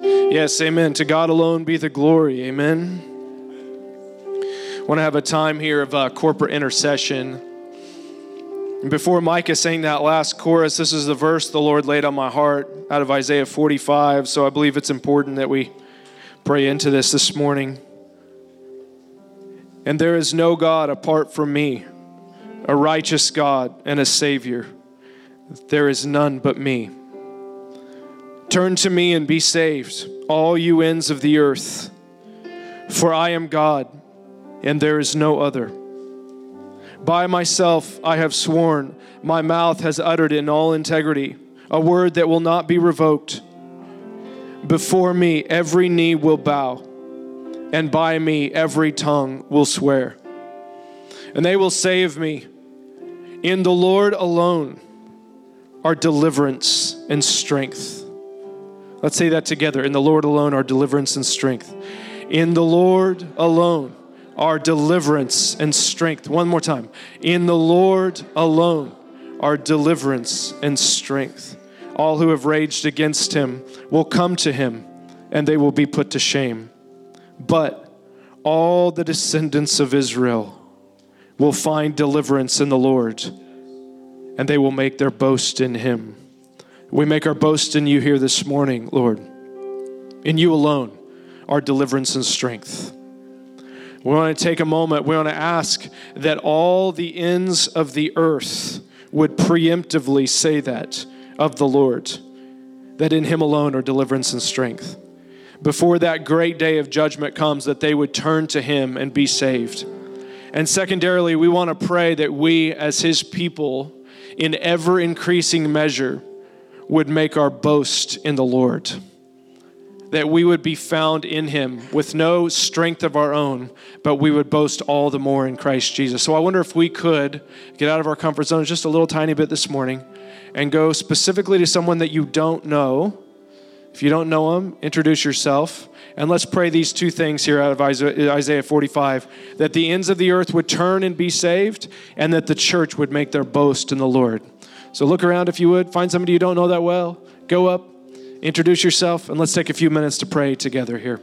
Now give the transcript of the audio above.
Yes, amen. To God alone be the glory. Amen. want to have a time here of uh, corporate intercession. And before Micah sang that last chorus, this is the verse the Lord laid on my heart out of Isaiah 45. So I believe it's important that we pray into this this morning. And there is no God apart from me, a righteous God and a Savior. There is none but me. Turn to me and be saved, all you ends of the earth, for I am God, and there is no other. By myself I have sworn, my mouth has uttered in all integrity a word that will not be revoked. Before me every knee will bow, and by me every tongue will swear. And they will say of me, In the Lord alone are deliverance and strength. Let's say that together. In the Lord alone our deliverance and strength. In the Lord alone our deliverance and strength. One more time. In the Lord alone our deliverance and strength. All who have raged against him will come to him and they will be put to shame. But all the descendants of Israel will find deliverance in the Lord and they will make their boast in him. We make our boast in you here this morning, Lord. In you alone, our deliverance and strength. We want to take a moment, we want to ask that all the ends of the earth would preemptively say that of the Lord, that in Him alone are deliverance and strength. Before that great day of judgment comes, that they would turn to Him and be saved. And secondarily, we want to pray that we, as His people, in ever increasing measure, would make our boast in the Lord. That we would be found in Him with no strength of our own, but we would boast all the more in Christ Jesus. So I wonder if we could get out of our comfort zone just a little tiny bit this morning and go specifically to someone that you don't know. If you don't know them, introduce yourself. And let's pray these two things here out of Isaiah 45 that the ends of the earth would turn and be saved, and that the church would make their boast in the Lord. So look around if you would, find somebody you don't know that well, go up, introduce yourself, and let's take a few minutes to pray together here.